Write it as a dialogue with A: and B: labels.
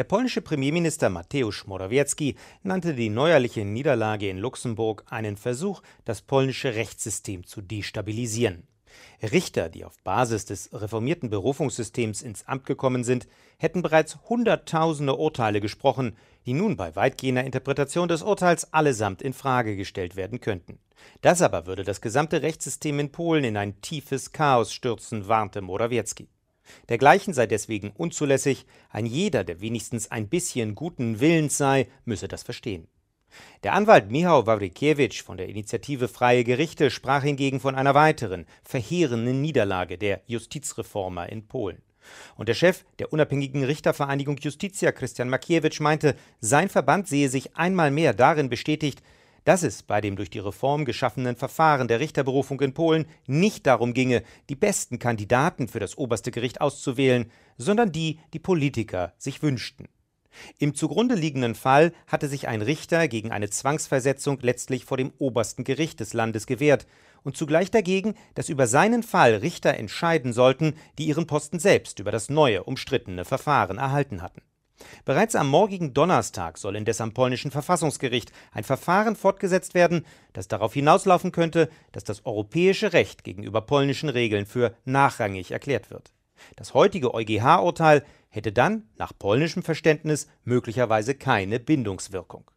A: Der polnische Premierminister Mateusz Morawiecki nannte die neuerliche Niederlage in Luxemburg einen Versuch, das polnische Rechtssystem zu destabilisieren. Richter, die auf Basis des reformierten Berufungssystems ins Amt gekommen sind, hätten bereits Hunderttausende Urteile gesprochen, die nun bei weitgehender Interpretation des Urteils allesamt in Frage gestellt werden könnten. Das aber würde das gesamte Rechtssystem in Polen in ein tiefes Chaos stürzen, warnte Morawiecki. Dergleichen sei deswegen unzulässig, ein jeder, der wenigstens ein bisschen guten Willens sei, müsse das verstehen. Der Anwalt Michał Wawrykiewicz von der Initiative Freie Gerichte sprach hingegen von einer weiteren, verheerenden Niederlage der Justizreformer in Polen. Und der Chef der unabhängigen Richtervereinigung Justitia, Christian Makiewicz, meinte, sein Verband sehe sich einmal mehr darin bestätigt, dass es bei dem durch die Reform geschaffenen Verfahren der Richterberufung in Polen nicht darum ginge, die besten Kandidaten für das oberste Gericht auszuwählen, sondern die die Politiker sich wünschten. Im zugrunde liegenden Fall hatte sich ein Richter gegen eine Zwangsversetzung letztlich vor dem obersten Gericht des Landes gewehrt und zugleich dagegen, dass über seinen Fall Richter entscheiden sollten, die ihren Posten selbst über das neue, umstrittene Verfahren erhalten hatten. Bereits am morgigen Donnerstag soll indes am polnischen Verfassungsgericht ein Verfahren fortgesetzt werden, das darauf hinauslaufen könnte, dass das europäische Recht gegenüber polnischen Regeln für nachrangig erklärt wird. Das heutige EuGH-Urteil hätte dann nach polnischem Verständnis möglicherweise keine Bindungswirkung